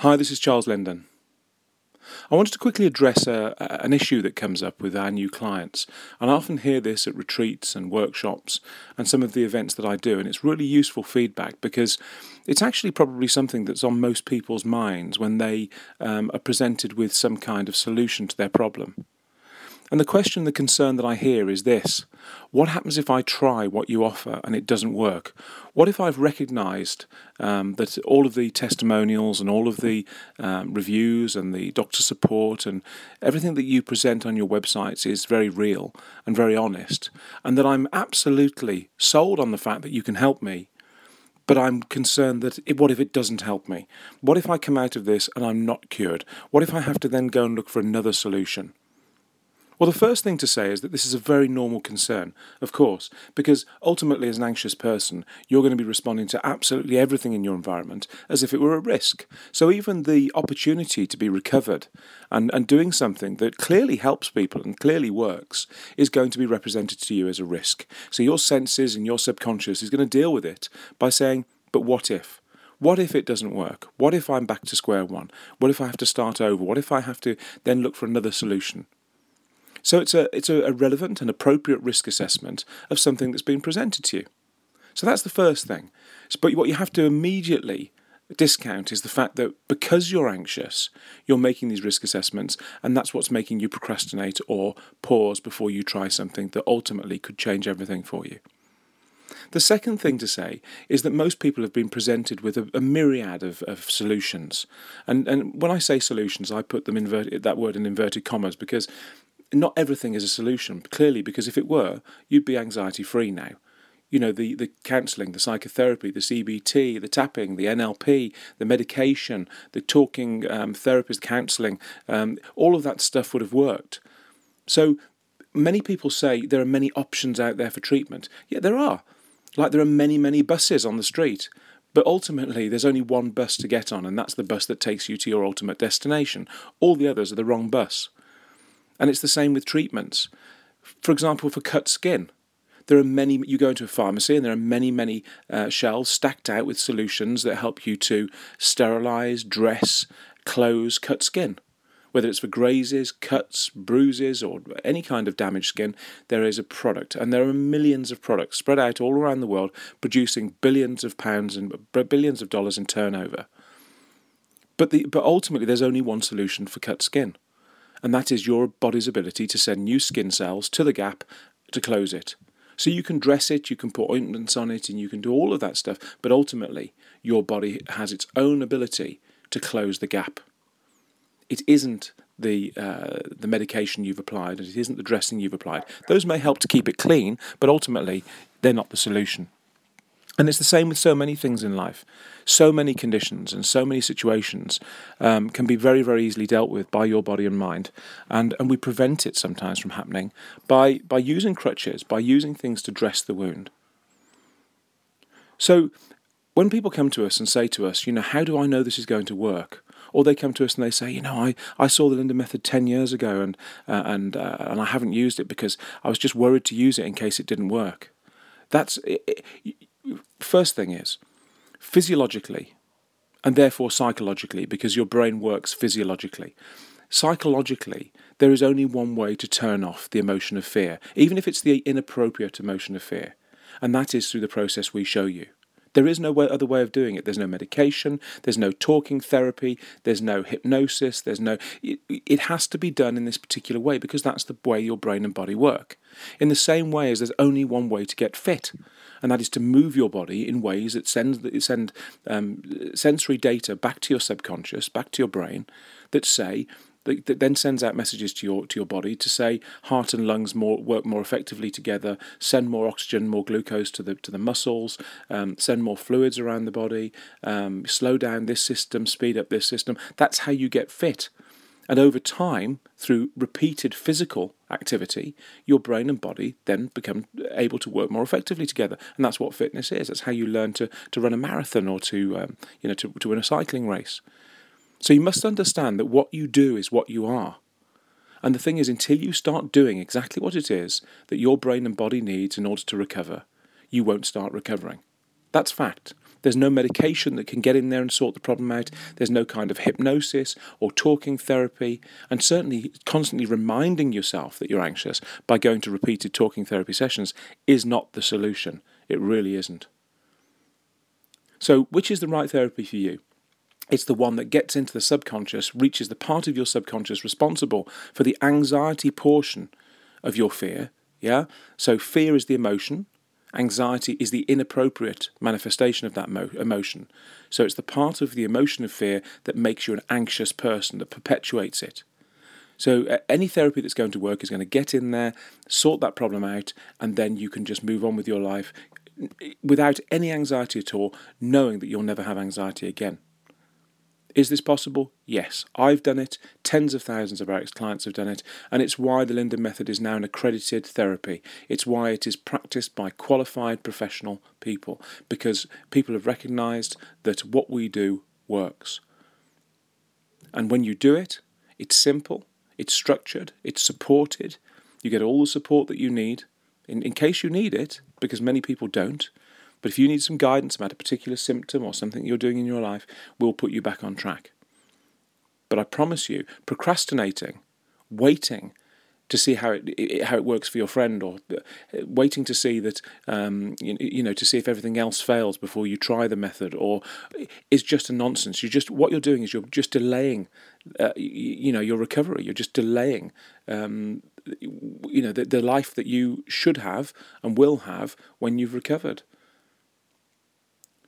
Hi, this is Charles Linden. I wanted to quickly address a, an issue that comes up with our new clients. And I often hear this at retreats and workshops and some of the events that I do. And it's really useful feedback because it's actually probably something that's on most people's minds when they um, are presented with some kind of solution to their problem. And the question, the concern that I hear is this What happens if I try what you offer and it doesn't work? What if I've recognized um, that all of the testimonials and all of the um, reviews and the doctor support and everything that you present on your websites is very real and very honest, and that I'm absolutely sold on the fact that you can help me? but I'm concerned that it, what if it doesn't help me? What if I come out of this and I'm not cured? What if I have to then go and look for another solution? Well, the first thing to say is that this is a very normal concern, of course, because ultimately, as an anxious person, you're going to be responding to absolutely everything in your environment as if it were a risk. So, even the opportunity to be recovered and, and doing something that clearly helps people and clearly works is going to be represented to you as a risk. So, your senses and your subconscious is going to deal with it by saying, But what if? What if it doesn't work? What if I'm back to square one? What if I have to start over? What if I have to then look for another solution? So it's a it's a, relevant and appropriate risk assessment of something that's been presented to you. So that's the first thing. But what you have to immediately discount is the fact that because you're anxious, you're making these risk assessments, and that's what's making you procrastinate or pause before you try something that ultimately could change everything for you. The second thing to say is that most people have been presented with a, a myriad of, of, solutions. And, and when I say solutions, I put them inverted, that word in inverted commas because not everything is a solution, clearly, because if it were, you'd be anxiety free now. You know, the, the counselling, the psychotherapy, the CBT, the tapping, the NLP, the medication, the talking um, therapist, counselling, um, all of that stuff would have worked. So many people say there are many options out there for treatment. Yeah, there are. Like there are many, many buses on the street. But ultimately, there's only one bus to get on, and that's the bus that takes you to your ultimate destination. All the others are the wrong bus. And it's the same with treatments. For example, for cut skin, there are many, you go into a pharmacy and there are many, many uh, shelves stacked out with solutions that help you to sterilize, dress, close cut skin. Whether it's for grazes, cuts, bruises, or any kind of damaged skin, there is a product. And there are millions of products spread out all around the world producing billions of pounds and billions of dollars in turnover. But, the, but ultimately, there's only one solution for cut skin and that is your body's ability to send new skin cells to the gap to close it. So you can dress it, you can put ointments on it, and you can do all of that stuff, but ultimately, your body has its own ability to close the gap. It isn't the uh, the medication you've applied, and it isn't the dressing you've applied. Those may help to keep it clean, but ultimately, they're not the solution. And it's the same with so many things in life. So many conditions and so many situations um, can be very, very easily dealt with by your body and mind. And, and we prevent it sometimes from happening by, by using crutches, by using things to dress the wound. So when people come to us and say to us, you know, how do I know this is going to work? Or they come to us and they say, you know, I, I saw the Linden method 10 years ago and, uh, and, uh, and I haven't used it because I was just worried to use it in case it didn't work. That's First thing is, physiologically, and therefore psychologically, because your brain works physiologically, psychologically, there is only one way to turn off the emotion of fear, even if it's the inappropriate emotion of fear, and that is through the process we show you. There is no way, other way of doing it. There's no medication, there's no talking therapy, there's no hypnosis, there's no. It, it has to be done in this particular way because that's the way your brain and body work. In the same way as there's only one way to get fit, and that is to move your body in ways that send, send um, sensory data back to your subconscious, back to your brain, that say, that, then sends out messages to your to your body to say heart and lungs more work more effectively together, send more oxygen, more glucose to the to the muscles, um, send more fluids around the body, um, slow down this system, speed up this system. That's how you get fit. And over time, through repeated physical activity, your brain and body then become able to work more effectively together. And that's what fitness is. That's how you learn to, to run a marathon or to, um, you know, to, to win a cycling race. So you must understand that what you do is what you are. And the thing is, until you start doing exactly what it is that your brain and body needs in order to recover, you won't start recovering. That's fact. There's no medication that can get in there and sort the problem out. There's no kind of hypnosis or talking therapy. And certainly, constantly reminding yourself that you're anxious by going to repeated talking therapy sessions is not the solution. It really isn't. So, which is the right therapy for you? It's the one that gets into the subconscious, reaches the part of your subconscious responsible for the anxiety portion of your fear. Yeah? So, fear is the emotion, anxiety is the inappropriate manifestation of that mo- emotion. So, it's the part of the emotion of fear that makes you an anxious person, that perpetuates it. So, uh, any therapy that's going to work is going to get in there, sort that problem out, and then you can just move on with your life without any anxiety at all, knowing that you'll never have anxiety again. Is this possible? Yes. I've done it. Tens of thousands of our clients have done it. And it's why the Linden Method is now an accredited therapy. It's why it is practiced by qualified professional people because people have recognized that what we do works. And when you do it, it's simple, it's structured, it's supported. You get all the support that you need in, in case you need it, because many people don't. But if you need some guidance about a particular symptom or something you're doing in your life, we'll put you back on track. But I promise you, procrastinating, waiting to see how it, how it works for your friend, or uh, waiting to see that um, you, you, know to see if everything else fails before you try the method, or is just a nonsense. You just what you're doing is you're just delaying, uh, you, you, know, your recovery. You're just delaying. Um, you know the, the life that you should have and will have when you've recovered.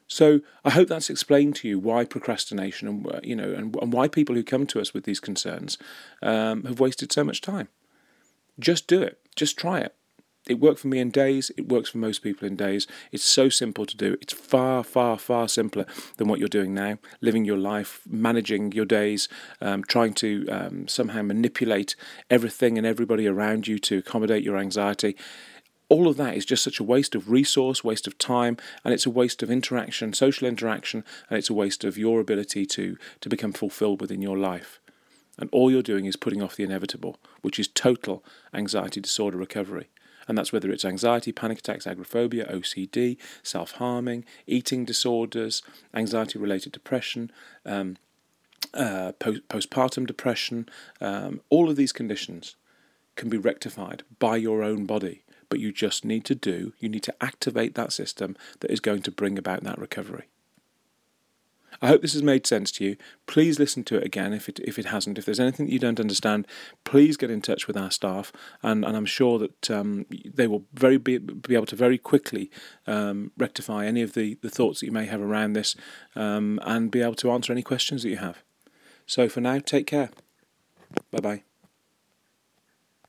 So I hope that's explained to you why procrastination and uh, you know and, and why people who come to us with these concerns um, have wasted so much time. Just do it. Just try it. It worked for me in days. It works for most people in days. It's so simple to do. It's far, far, far simpler than what you're doing now. Living your life, managing your days, um, trying to um, somehow manipulate everything and everybody around you to accommodate your anxiety all of that is just such a waste of resource, waste of time, and it's a waste of interaction, social interaction, and it's a waste of your ability to, to become fulfilled within your life. And all you're doing is putting off the inevitable, which is total anxiety disorder recovery. And that's whether it's anxiety, panic attacks, agoraphobia, OCD, self harming, eating disorders, anxiety related depression, um, uh, post- postpartum depression, um, all of these conditions can be rectified by your own body but you just need to do, you need to activate that system that is going to bring about that recovery. I hope this has made sense to you. Please listen to it again if it if it hasn't. If there's anything that you don't understand, please get in touch with our staff, and, and I'm sure that um, they will very be, be able to very quickly um, rectify any of the, the thoughts that you may have around this, um, and be able to answer any questions that you have. So for now, take care. Bye bye.